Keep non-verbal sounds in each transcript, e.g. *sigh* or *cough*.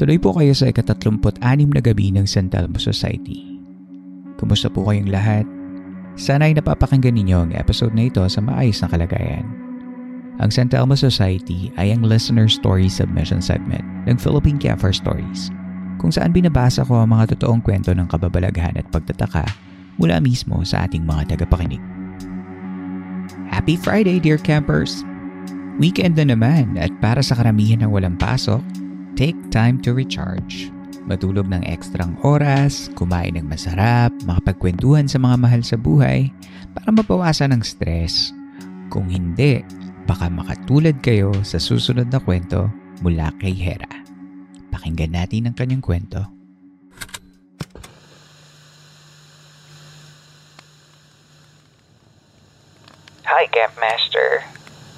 Tuloy po kayo sa ikatatlumput-anim na gabi ng San Telmo Society. Kumusta po kayong lahat? Sana ay napapakinggan ninyo ang episode na ito sa maayos na kalagayan. Ang San Telmo Society ay ang listener story submission segment ng Philippine Campfire Stories kung saan binabasa ko ang mga totoong kwento ng kababalaghan at pagtataka mula mismo sa ating mga tagapakinig. Happy Friday, dear campers! Weekend na naman at para sa karamihan ng walang pasok, take time to recharge. Matulog ng ekstrang oras, kumain ng masarap, makapagkwentuhan sa mga mahal sa buhay para mabawasan ang stress. Kung hindi, baka makatulad kayo sa susunod na kwento mula kay Hera. Pakinggan natin ang kanyang kwento. Hi, Campmaster.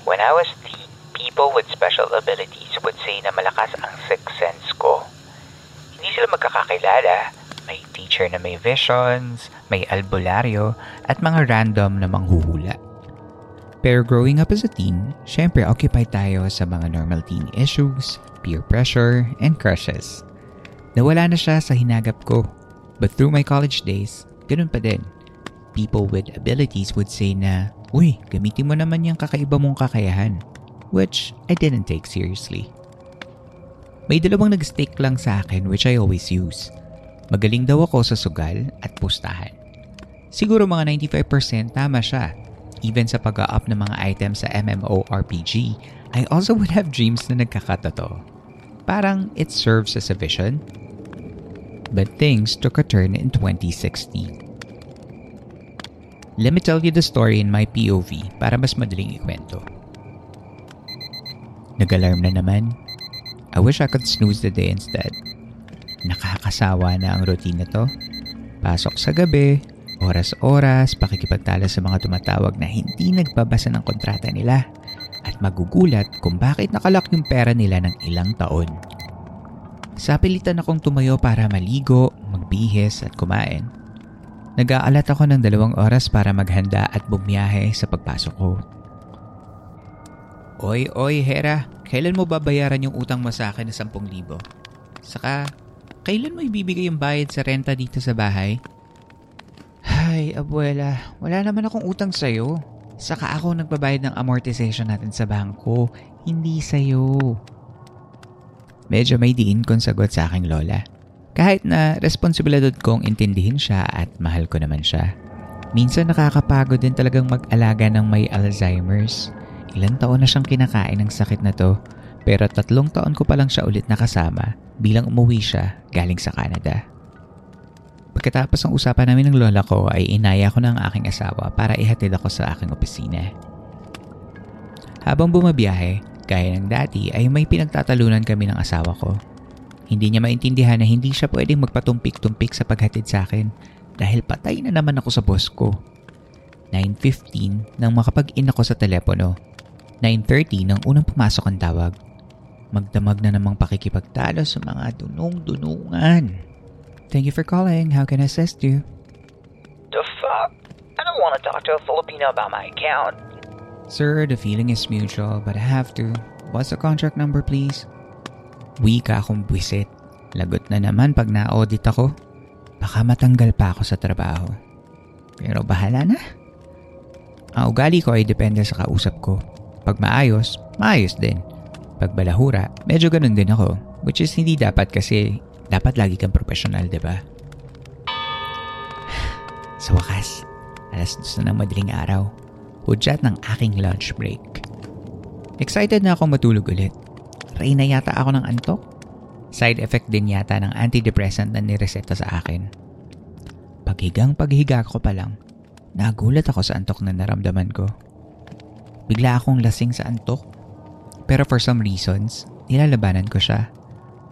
When I was teen, people with special abilities would say na malakas ang sixth sense ko. Hindi sila magkakakilala. May teacher na may visions, may albularyo, at mga random na manghuhula. Pero growing up as a teen, syempre occupied tayo sa mga normal teen issues, peer pressure, and crushes. Nawala na siya sa hinagap ko. But through my college days, ganun pa din. People with abilities would say na, Uy, gamitin mo naman yung kakaiba mong kakayahan. Which I didn't take seriously. May dalawang nag-stick lang sa akin which I always use. Magaling daw ako sa sugal at pustahan. Siguro mga 95% tama siya. Even sa pag-up ng mga items sa MMORPG, I also would have dreams na nagkakatato. Parang it serves as a vision. But things took a turn in 2016. Let me tell you the story in my POV para mas madaling ikwento. Nag-alarm na naman. I wish I could snooze the day instead. Nakakasawa na ang routine na to. Pasok sa gabi, oras-oras, pakikipagtala sa mga tumatawag na hindi nagbabasa ng kontrata nila at magugulat kung bakit nakalak yung pera nila ng ilang taon. Sapilitan akong tumayo para maligo, magbihis at kumain. Nag-aalat ako ng dalawang oras para maghanda at bumiyahe sa pagpasok ko. Oy, oy, Hera. Kailan mo babayaran yung utang mo sa akin na 10,000? Saka, kailan mo ibibigay yung bayad sa renta dito sa bahay? Ay, abuela, wala naman akong utang sa'yo. Saka ako nagbabayad ng amortization natin sa bangko, hindi sa'yo. Medyo may diin kong sagot sa aking lola. Kahit na responsibilidad kong intindihin siya at mahal ko naman siya. Minsan nakakapagod din talagang mag-alaga ng may Alzheimer's. Ilang taon na siyang kinakain ng sakit na to pero tatlong taon ko pa lang siya ulit nakasama bilang umuwi siya galing sa Canada. Pagkatapos ng usapan namin ng lola ko ay inaya ko ng aking asawa para ihatid ako sa aking opisina. Habang bumabiyahe, gaya ng dati ay may pinagtatalunan kami ng asawa ko. Hindi niya maintindihan na hindi siya pwedeng magpatumpik-tumpik sa paghatid sa akin dahil patay na naman ako sa boss ko. 9.15 nang makapag-in ako sa telepono 9.30 nang unang pumasok ang tawag. Magdamag na namang pakikipagtalo sa mga dunong-dunungan. Thank you for calling. How can I assist you? The fuck? I don't want to talk to a Filipino about my account. Sir, the feeling is mutual but I have to. What's the contract number please? Wika akong buwisit. Lagot na naman pag na-audit ako. Baka matanggal pa ako sa trabaho. Pero bahala na. Ang ugali ko ay depende sa kausap ko. Pag maayos, maayos din. Pag balahura, medyo ganun din ako. Which is hindi dapat kasi dapat lagi kang professional, di ba? Sa wakas, alas dos na ng madaling araw. Hudyat ng aking lunch break. Excited na akong matulog ulit. Reyna yata ako ng antok. Side effect din yata ng antidepressant na nireseta sa akin. Paghigang paghiga ko pa lang, nagulat ako sa antok na naramdaman ko. Bigla akong lasing sa antok. Pero for some reasons, nilalabanan ko siya.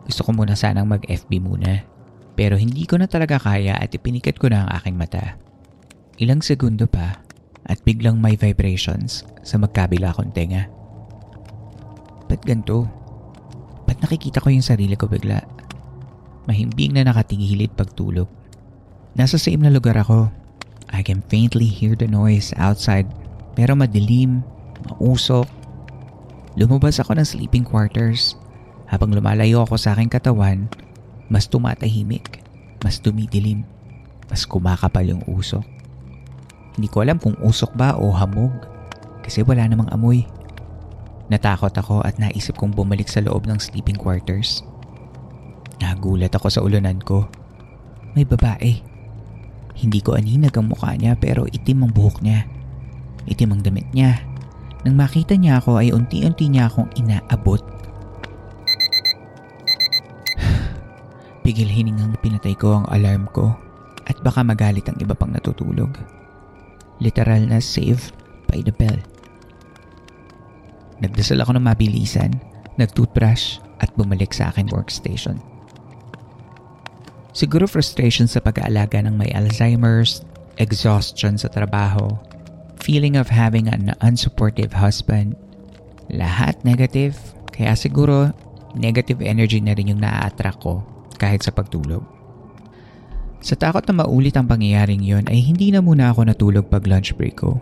Gusto ko muna sanang mag-FB muna. Pero hindi ko na talaga kaya at ipinikat ko na ang aking mata. Ilang segundo pa at biglang may vibrations sa magkabila kong tenga. Ba't ganito? Ba't nakikita ko yung sarili ko bigla? Mahimbing na nakatigilid pagtulog. Nasa same na lugar ako. I can faintly hear the noise outside pero madilim, mausok. Lumabas ako ng sleeping quarters. Habang lumalayo ako sa aking katawan, mas tumatahimik, mas dumidilim, mas kumakapal yung usok. Hindi ko alam kung usok ba o hamog kasi wala namang amoy. Natakot ako at naisip kong bumalik sa loob ng sleeping quarters. Nagulat ako sa ulunan ko. May babae. Hindi ko aninag ang mukha niya pero itim ang buhok niya. Itim ang damit niya. Nang makita niya ako ay unti-unti niya akong inaabot. *sighs* Pigil hiningang pinatay ko ang alarm ko at baka magalit ang iba pang natutulog. Literal na save by the bell. Nagdasal ako ng mabilisan, nagtoothbrush at bumalik sa akin workstation. Siguro frustration sa pag-aalaga ng may Alzheimer's, exhaustion sa trabaho, feeling of having an unsupportive husband, lahat negative, kaya siguro negative energy na rin yung naa-attract ko kahit sa pagtulog. Sa takot na maulit ang pangyayaring yon ay hindi na muna ako natulog pag lunch break ko.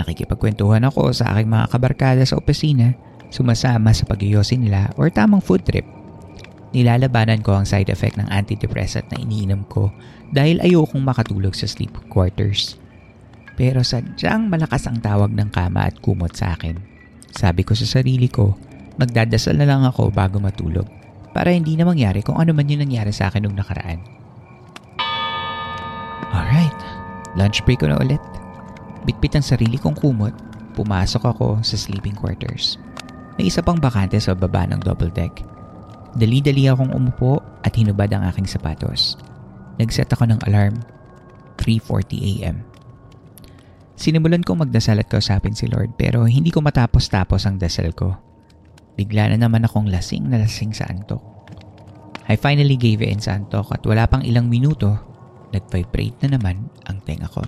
Nakikipagkwentuhan ako sa aking mga kabarkada sa opisina, sumasama sa pagyoyosin nila or tamang food trip. Nilalabanan ko ang side effect ng antidepressant na iniinom ko dahil ayokong makatulog sa sleep quarters. Pero sadyang malakas ang tawag ng kama at kumot sa akin. Sabi ko sa sarili ko, magdadasal na lang ako bago matulog para hindi na mangyari kung ano man yung nangyari sa akin nung nakaraan. Alright, lunch break ko na ulit. Bitbit ang sarili kong kumot, pumasok ako sa sleeping quarters. May isa pang bakante sa baba ng double deck. Dali-dali akong umupo at hinubad ang aking sapatos. Nagset ako ng alarm, 3.40am. Sinimulan kong magdasal at kausapin si Lord pero hindi ko matapos-tapos ang dasal ko. Bigla na naman akong lasing na lasing sa antok. I finally gave in sa antok at wala pang ilang minuto Nag-vibrate na naman ang tenga ko.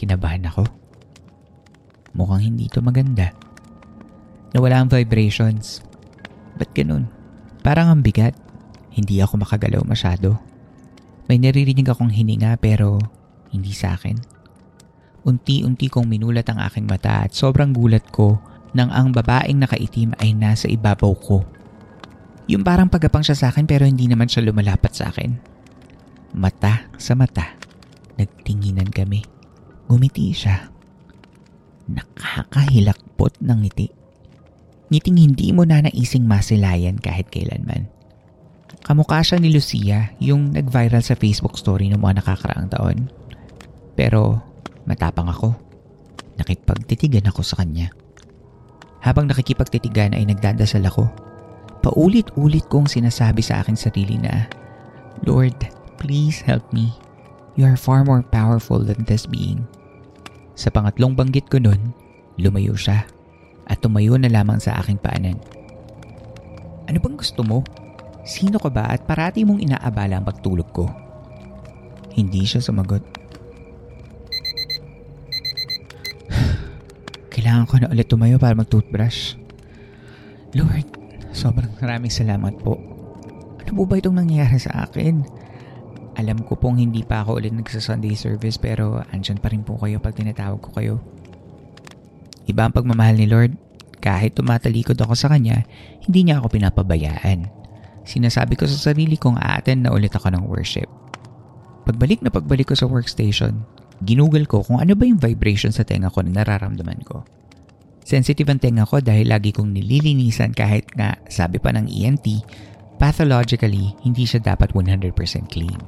Kinabahan ako. Mukhang hindi to maganda. Nawala ang vibrations. Ba't ganun? Parang ang bigat. Hindi ako makagalaw masyado. May naririnig akong hininga pero hindi sa akin. Unti-unti kong minulat ang aking mata at sobrang gulat ko nang ang babaeng nakaitim ay nasa ibabaw ko. Yung parang pagapang siya sa akin pero hindi naman siya lumalapat sa akin. Mata sa mata, nagtinginan kami. Gumiti siya. Nakakahilakpot ng ngiti. Ngiting hindi mo na naising masilayan kahit kailanman. Kamukha siya ni Lucia, yung nag-viral sa Facebook story ng mga nakakaraang taon. Pero matapang ako. Nakipagtitigan ako sa kanya. Habang nakikipagtitigan ay nagdadasal ako. Paulit-ulit kong sinasabi sa aking sarili na, Lord, Please help me. You are far more powerful than this being. Sa pangatlong banggit ko nun, lumayo siya at tumayo na lamang sa aking paanan. Ano bang gusto mo? Sino ka ba at parati mong inaabala ang pagtulog ko? Hindi siya sumagot. Kailangan ko na ulit tumayo para mag-toothbrush. Lord, sobrang maraming salamat po. Ano po ba itong nangyayari sa akin? Alam ko pong hindi pa ako ulit nagsa-Sunday service pero andyan pa rin po kayo pag tinatawag ko kayo. Iba ang pagmamahal ni Lord. Kahit tumatalikod ako sa Kanya, hindi niya ako pinapabayaan. Sinasabi ko sa sarili kong a-attend na ulit ako ng worship. Pagbalik na pagbalik ko sa workstation, ginugol ko kung ano ba yung vibration sa tenga ko na nararamdaman ko. Sensitive ang tenga ko dahil lagi kong nililinisan kahit nga sabi pa ng ENT, pathologically hindi siya dapat 100% clean.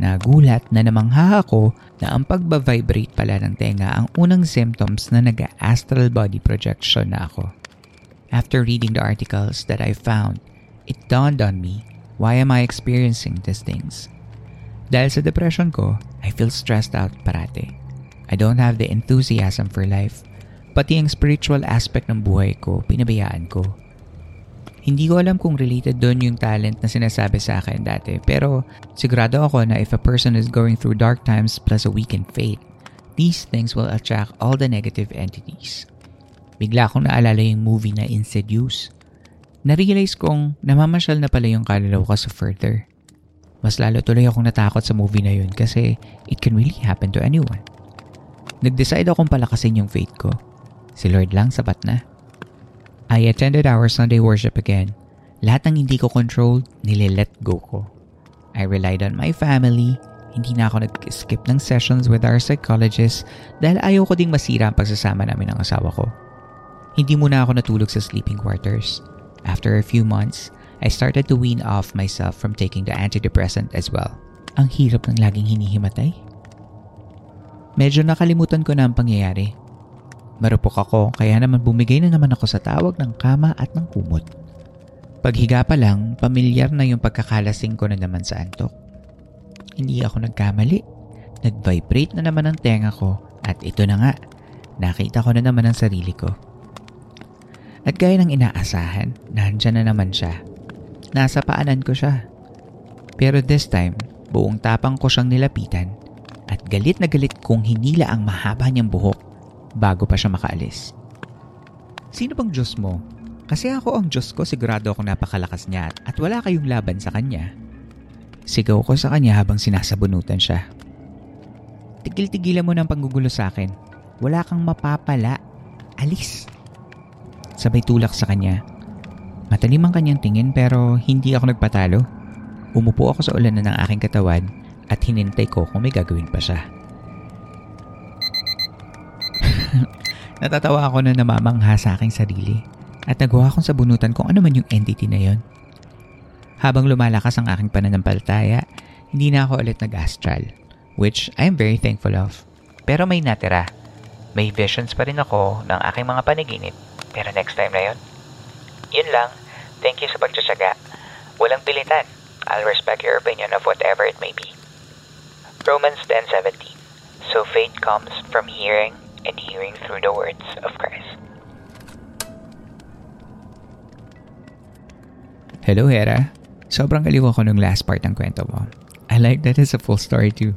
Nagulat na namangha ako na ang pagba-vibrate pala ng tenga ang unang symptoms na nag-astral body projection na ako. After reading the articles that I found, it dawned on me, why am I experiencing these things? Dahil sa depression ko, I feel stressed out parate. I don't have the enthusiasm for life. Pati ang spiritual aspect ng buhay ko, pinabayaan ko. Hindi ko alam kung related doon yung talent na sinasabi sa akin dati pero sigurado ako na if a person is going through dark times plus a weakened faith, these things will attract all the negative entities. Bigla akong naalala yung movie na Insidious. Narealize kong namamasyal na pala yung kaluluwa ko sa further. Mas lalo tuloy akong natakot sa movie na yun kasi it can really happen to anyone. Nag-decide akong palakasin yung faith ko. Si Lord lang sapat na. I attended our Sunday worship again. Lahat ng hindi ko controlled, nililet go ko. I relied on my family. Hindi na ako nag-skip ng sessions with our psychologist dahil ayaw ko ding masira ang pagsasama namin ng asawa ko. Hindi muna ako natulog sa sleeping quarters. After a few months, I started to wean off myself from taking the antidepressant as well. Ang hirap ng laging hinihimatay. Medyo nakalimutan ko na ang pangyayari Marupok ako kaya naman bumigay na naman ako sa tawag ng kama at ng kumot. Paghiga pa lang, pamilyar na yung pagkakalasing ko na naman sa antok. Hindi ako nagkamali. Nag-vibrate na naman ang tenga ko at ito na nga, nakita ko na naman ang sarili ko. At gaya ng inaasahan, nandyan na naman siya. Nasa paanan ko siya. Pero this time, buong tapang ko siyang nilapitan at galit na galit kong hinila ang mahaba niyang buhok bago pa siya makaalis. Sino bang Diyos mo? Kasi ako ang Diyos ko sigurado akong napakalakas niya at wala kayong laban sa kanya. Sigaw ko sa kanya habang sinasabunutan siya. Tigil-tigilan mo ng panggugulo sa akin. Wala kang mapapala. Alis. Sabay tulak sa kanya. Matalim ang kanyang tingin pero hindi ako nagpatalo. Umupo ako sa ulanan ng aking katawan at hinintay ko kung may gagawin pa siya. *laughs* Natatawa ako na namamangha sa aking sarili at nagawa akong sabunutan kung ano man yung entity na yon. Habang lumalakas ang aking pananampalataya, hindi na ako ulit nag-astral, which I am very thankful of. Pero may natira. May visions pa rin ako ng aking mga panaginip. Pero next time na yon. Yun lang. Thank you sa pagtsatsaga. Walang pilitan. I'll respect your opinion of whatever it may be. Romans 10.17 So faith comes from hearing and hearing through the words of Christ. Hello, Hera. Sobrang galiw ako nung last part ng kwento mo. I like that it's a full story too.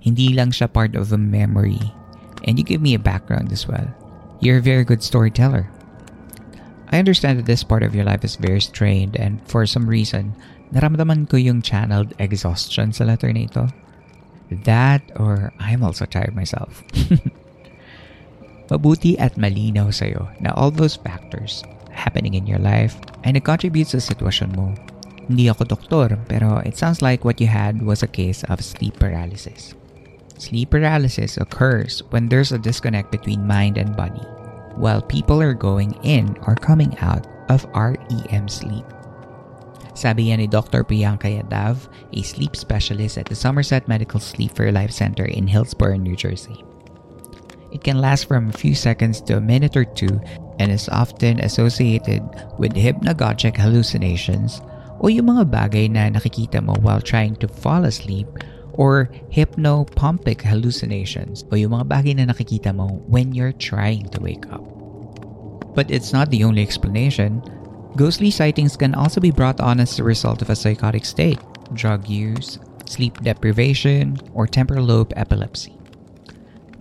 Hindi lang siya part of a memory. And you give me a background as well. You're a very good storyteller. I understand that this part of your life is very strained and for some reason, naramdaman ko yung channeled exhaustion sa letter na ito. That or I'm also tired myself. *laughs* Mabuti at malinaw sa'yo na all those factors happening in your life ay nag-contribute sa sitwasyon mo. Hindi ako doktor pero it sounds like what you had was a case of sleep paralysis. Sleep paralysis occurs when there's a disconnect between mind and body while people are going in or coming out of REM sleep. Sabi yan ni Dr. Priyanka Yadav, a sleep specialist at the Somerset Medical Sleep for Life Center in Hillsborough, New Jersey. It can last from a few seconds to a minute or two and is often associated with hypnagogic hallucinations o yung mga bagay na nakikita mo while trying to fall asleep or hypnopompic hallucinations o yung mga bagay na nakikita mo when you're trying to wake up. But it's not the only explanation. Ghostly sightings can also be brought on as a result of a psychotic state, drug use, sleep deprivation, or temporal lobe epilepsy.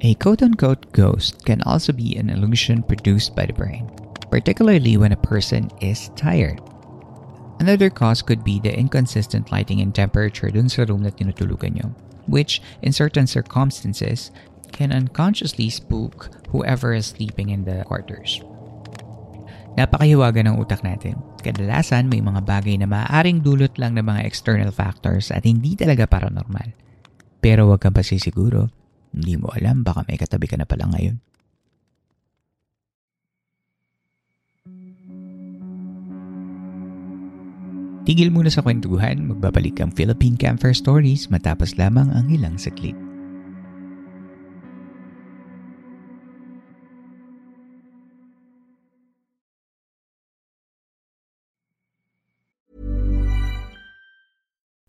A quote unquote ghost can also be an illusion produced by the brain, particularly when a person is tired. Another cause could be the inconsistent lighting and temperature dun sa room na tinutulugan nyo, which, in certain circumstances, can unconsciously spook whoever is sleeping in the quarters. Napakahiwaga ng utak natin. Kadalasan may mga bagay na maaaring dulot lang ng mga external factors at hindi talaga paranormal. Pero huwag kang pasisiguro hindi mo alam, baka may katabi ka na pala ngayon. Tigil muna sa kwentuhan, magbabalik ang Philippine Camper Stories matapos lamang ang ilang saglit.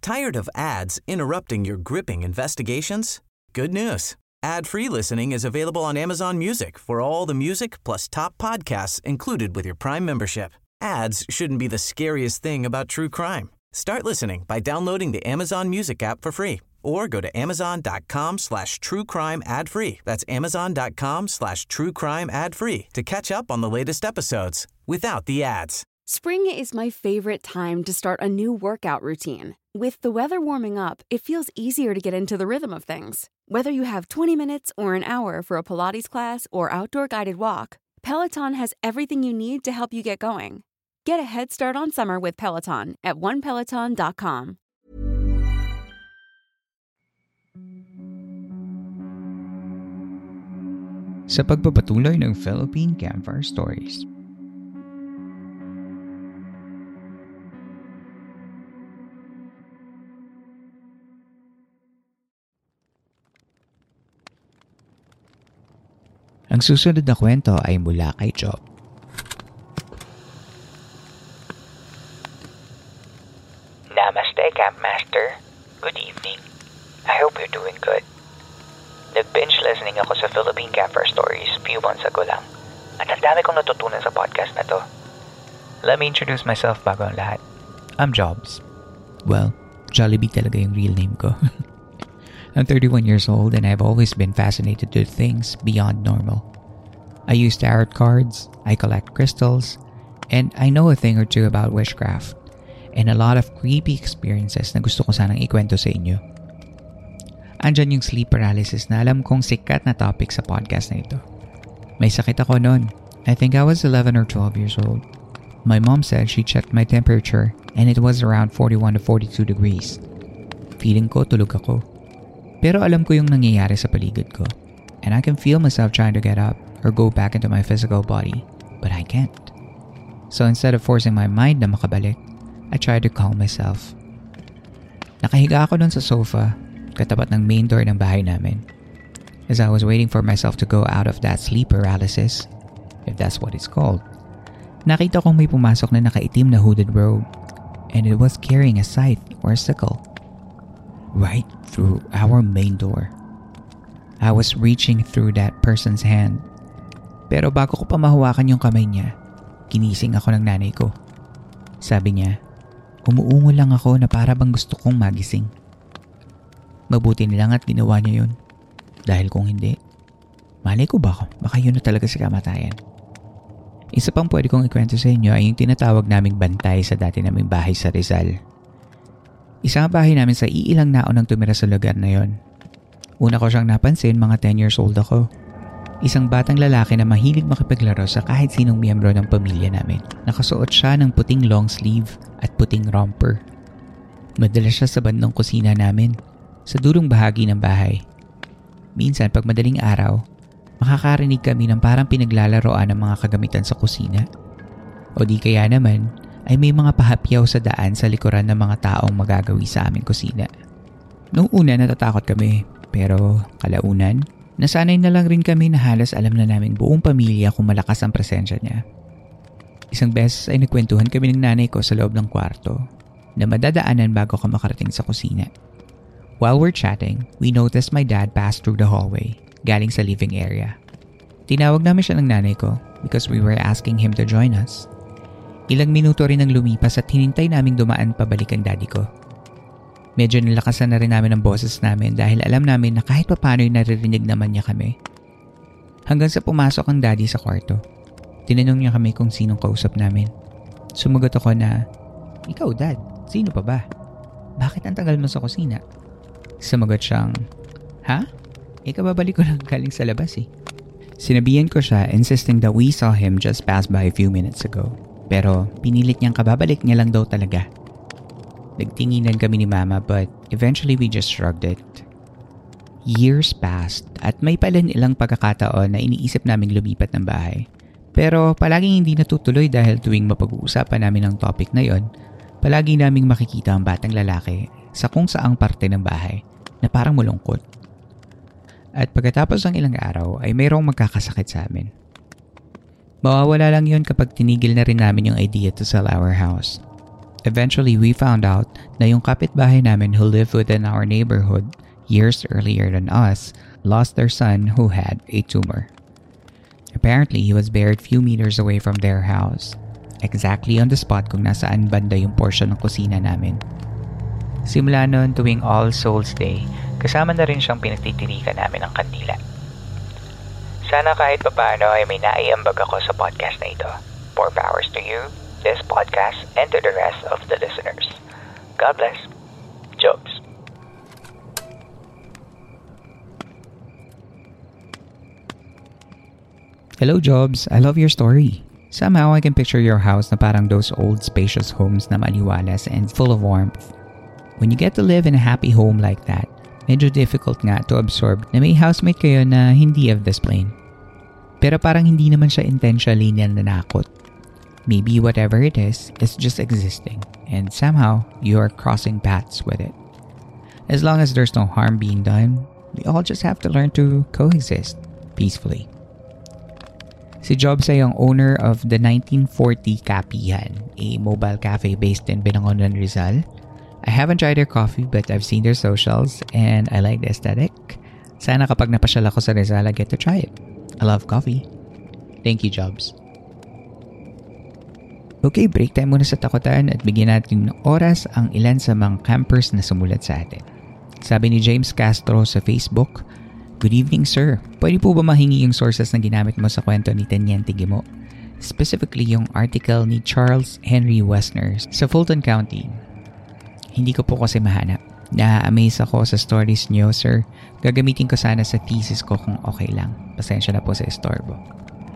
Tired of ads interrupting your gripping investigations? Good news. Ad-free listening is available on Amazon Music for all the music plus top podcasts included with your Prime membership. Ads shouldn't be the scariest thing about true crime. Start listening by downloading the Amazon Music app for free or go to amazon.com slash true ad free. That's amazon.com slash true crime ad free to catch up on the latest episodes without the ads. Spring is my favorite time to start a new workout routine. With the weather warming up, it feels easier to get into the rhythm of things. Whether you have 20 minutes or an hour for a Pilates class or outdoor guided walk, Peloton has everything you need to help you get going. Get a head start on summer with Peloton at onepeloton.com. Sa pagpapatuloy ng Philippine Campfire Stories. Ang susunod na kwento ay mula kay Job. Namaste, Campmaster. Good evening. I hope you're doing good. Nag-binge listening ako sa Philippine Camper Stories few months ago lang. At ang dami kong natutunan sa podcast na to. Let me introduce myself bago ang lahat. I'm Jobs. Well, Jollibee talaga yung real name ko. *laughs* I'm 31 years old and I've always been fascinated with things beyond normal. I use tarot cards, I collect crystals, and I know a thing or two about witchcraft and a lot of creepy experiences na gusto ko sanang ikwento sa inyo. Andyan yung sleep paralysis na alam kong sikat na topic sa podcast na ito. May sakit ako noon. I think I was 11 or 12 years old. My mom said she checked my temperature and it was around 41 to 42 degrees. Feeling ko tulog ako. Pero alam ko yung nangyayari sa paligid ko. And I can feel myself trying to get up or go back into my physical body. But I can't. So instead of forcing my mind na makabalik, I tried to calm myself. Nakahiga ako doon sa sofa, katapat ng main door ng bahay namin. As I was waiting for myself to go out of that sleep paralysis, if that's what it's called, nakita kong may pumasok na nakaitim na hooded robe and it was carrying a scythe or a sickle. Right through our main door. I was reaching through that person's hand. Pero bago ko pa mahawakan yung kamay niya, ginising ako ng nanay ko. Sabi niya, Umuungo lang ako na para bang gusto kong magising. Mabuti nilang at ginawa niya yun. Dahil kung hindi, malay ko ba ako, baka yun na talaga sa kamatayan. Isa pang pwede kong ikwento sa inyo ay yung tinatawag naming bantay sa dati naming bahay sa Rizal. Isang bahay namin sa iilang naon ang tumira sa lugar na yon. Una ko siyang napansin mga 10 years old ako. Isang batang lalaki na mahilig makipaglaro sa kahit sinong miyembro ng pamilya namin. Nakasuot siya ng puting long sleeve at puting romper. Madalas siya sa bandang kusina namin, sa dulong bahagi ng bahay. Minsan pag madaling araw, makakarinig kami ng parang pinaglalaroan ng mga kagamitan sa kusina. O di kaya naman ay may mga pahapyaw sa daan sa likuran ng mga taong magagawi sa aming kusina. Noong una natatakot kami, pero kalaunan, Nasanay na lang rin kami na halos alam na naming buong pamilya kung malakas ang presensya niya. Isang beses ay nagkwentuhan kami ng nanay ko sa loob ng kwarto na madadaanan bago ka makarating sa kusina. While we're chatting, we noticed my dad pass through the hallway, galing sa living area. Tinawag namin siya ng nanay ko because we were asking him to join us. Ilang minuto rin ang lumipas at hinintay naming dumaan pabalik ang daddy ko. Medyo nilakasan na rin namin ang boses namin dahil alam namin na kahit papano yung naririnig naman niya kami. Hanggang sa pumasok ang daddy sa kwarto. Tinanong niya kami kung sinong kausap namin. Sumagot ako na, Ikaw dad, sino pa ba? Bakit ang tagal mo sa kusina? Sumagot siyang, Ha? Ikaw babalik ko lang galing sa labas eh. Sinabihan ko siya insisting that we saw him just pass by a few minutes ago. Pero pinilit niyang kababalik niya lang daw talaga. Nagtinginan kami ni mama but eventually we just shrugged it. Years passed at may palan ilang pagkakataon na iniisip naming lumipat ng bahay. Pero palaging hindi natutuloy dahil tuwing mapag-uusapan namin ang topic na yon, palagi naming makikita ang batang lalaki sa kung saang parte ng bahay na parang malungkot. At pagkatapos ng ilang araw ay mayroong magkakasakit sa amin. Mawawala lang yun kapag tinigil na rin namin yung idea to sell our house. Eventually, we found out na yung kapitbahay namin who lived within our neighborhood years earlier than us lost their son who had a tumor. Apparently, he was buried few meters away from their house exactly on the spot kung nasaan banda yung portion ng kusina namin. Simula noon tuwing All Souls Day, kasama na rin siyang pinagtitirikan namin ng kandila. Sana kahit papaano ay may naiambag ako sa podcast na ito. More powers to you, this podcast, and to the rest of the listeners. God bless. Jobs. Hello, Jobs. I love your story. Somehow I can picture your house na parang those old spacious homes na maliwalas and full of warmth. When you get to live in a happy home like that, medyo difficult nga to absorb na may housemate kayo na hindi of this plane. Pero parang hindi naman siya intentionally nananakot. Maybe whatever it is, is just existing and somehow you are crossing paths with it. As long as there's no harm being done, we all just have to learn to coexist peacefully. Si Jobs ay ang owner of the 1940 Kapihan, a mobile cafe based in Binangonan, Rizal. I haven't tried their coffee but I've seen their socials and I like the aesthetic. Sana kapag napasyal ako sa Rizal, I get to try it. I love coffee. Thank you, Jobs. Okay, break time muna sa takutan at bigyan natin ng oras ang ilan sa mga campers na sumulat sa atin. Sabi ni James Castro sa Facebook, Good evening, sir. Pwede po ba mahingi yung sources na ginamit mo sa kwento ni Teniente Gimo? Specifically yung article ni Charles Henry Westner sa Fulton County. Hindi ko po kasi mahanap. Na-amaze ako sa stories niyo, sir. Gagamitin ko sana sa thesis ko kung okay lang. Pasensya na po sa istorbo.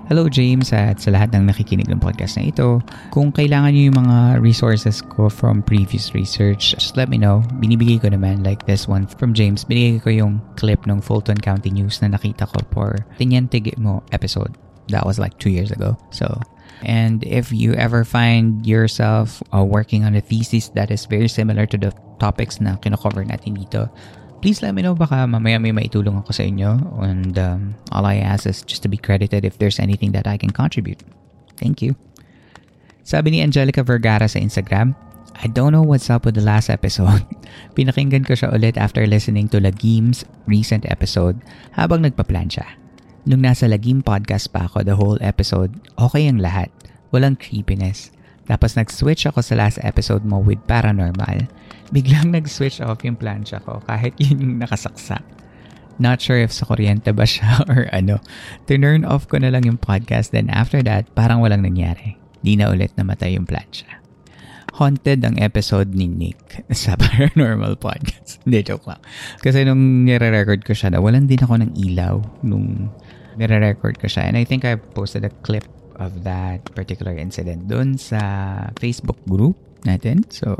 Hello James at sa lahat ng nakikinig ng podcast na ito. Kung kailangan niyo yung mga resources ko from previous research, just let me know. Binibigay ko naman like this one from James. Binigay ko yung clip ng Fulton County News na nakita ko for Teniente mo episode. That was like two years ago. So, and if you ever find yourself uh, working on a thesis that is very similar to the topics na kino-cover natin dito, please let me know baka mamaya may maitulong ako sa inyo and um, all I ask is just to be credited if there's anything that I can contribute. Thank you. Sabi ni Angelica Vergara sa Instagram, I don't know what's up with the last episode. *laughs* Pinakinggan ko siya ulit after listening to Lagim's recent episode habang nagpa-plan siya. Nung nasa Lagim podcast pa ako the whole episode, okay ang lahat. Walang creepiness. Tapos nag-switch ako sa last episode mo with paranormal. Biglang nag-switch off yung plancha ko kahit *laughs* yun yung nakasaksak. Not sure if sa kuryente ba siya *laughs* or ano. Turn off ko na lang yung podcast then after that, parang walang nangyari. Di na ulit namatay yung plancha. Haunted ang episode ni Nick *laughs* sa Paranormal Podcast. Hindi, joke lang. Kasi nung nire-record ko siya, walan din ako ng ilaw nung nire-record ko siya. And I think I posted a clip of that particular incident dun sa Facebook group natin. So,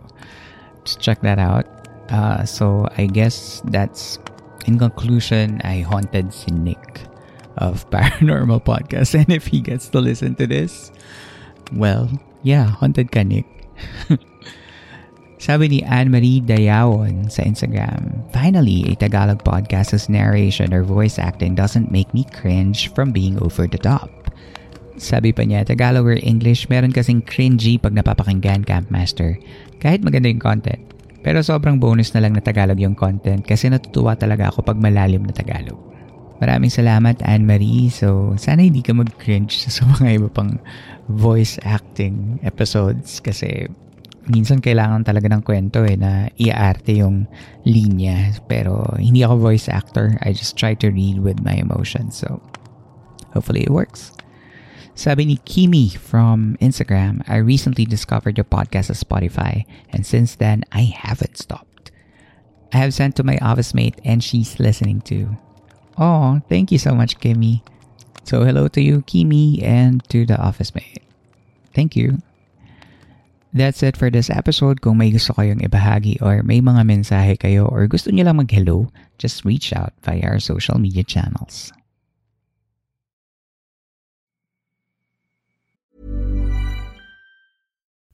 just check that out. Uh, so, I guess that's, in conclusion, I haunted si Nick of *laughs* Paranormal Podcast. And if he gets to listen to this, well, yeah, haunted ka, Nick. *laughs* Sabi ni Anne-Marie Dayawon sa Instagram, Finally, a Tagalog podcast whose narration or voice acting doesn't make me cringe from being over the top. Sabi pa niya, Tagalog or English, meron kasing cringy pag napapakinggan Campmaster. Kahit maganda yung content. Pero sobrang bonus na lang na Tagalog yung content kasi natutuwa talaga ako pag malalim na Tagalog. Maraming salamat Anne-Marie. So, sana hindi ka mag-cringe sa mga iba pang voice acting episodes kasi minsan kailangan talaga ng kwento eh na iaarte yung linya. Pero hindi ako voice actor. I just try to read with my emotions. So, hopefully it works. Sabi ni Kimi from Instagram, I recently discovered your podcast on Spotify and since then I haven't stopped. I have sent to my office mate and she's listening too. Oh, thank you so much, Kimi. So hello to you, Kimi, and to the office mate. Thank you. That's it for this episode. Kung may gusto kayong ibahagi or may mga mensahe kayo or gusto niyo lang mag-hello, just reach out via our social media channels.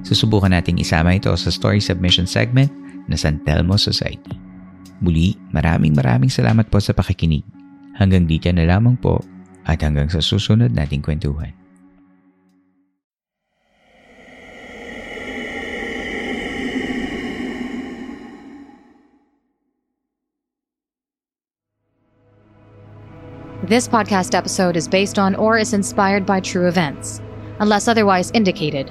Susubukan nating isama ito sa story submission segment na San Telmo Society. Muli, maraming maraming salamat po sa pakikinig. Hanggang dito na lamang po at hanggang sa susunod nating kwentuhan. This podcast episode is based on or is inspired by true events. Unless otherwise indicated,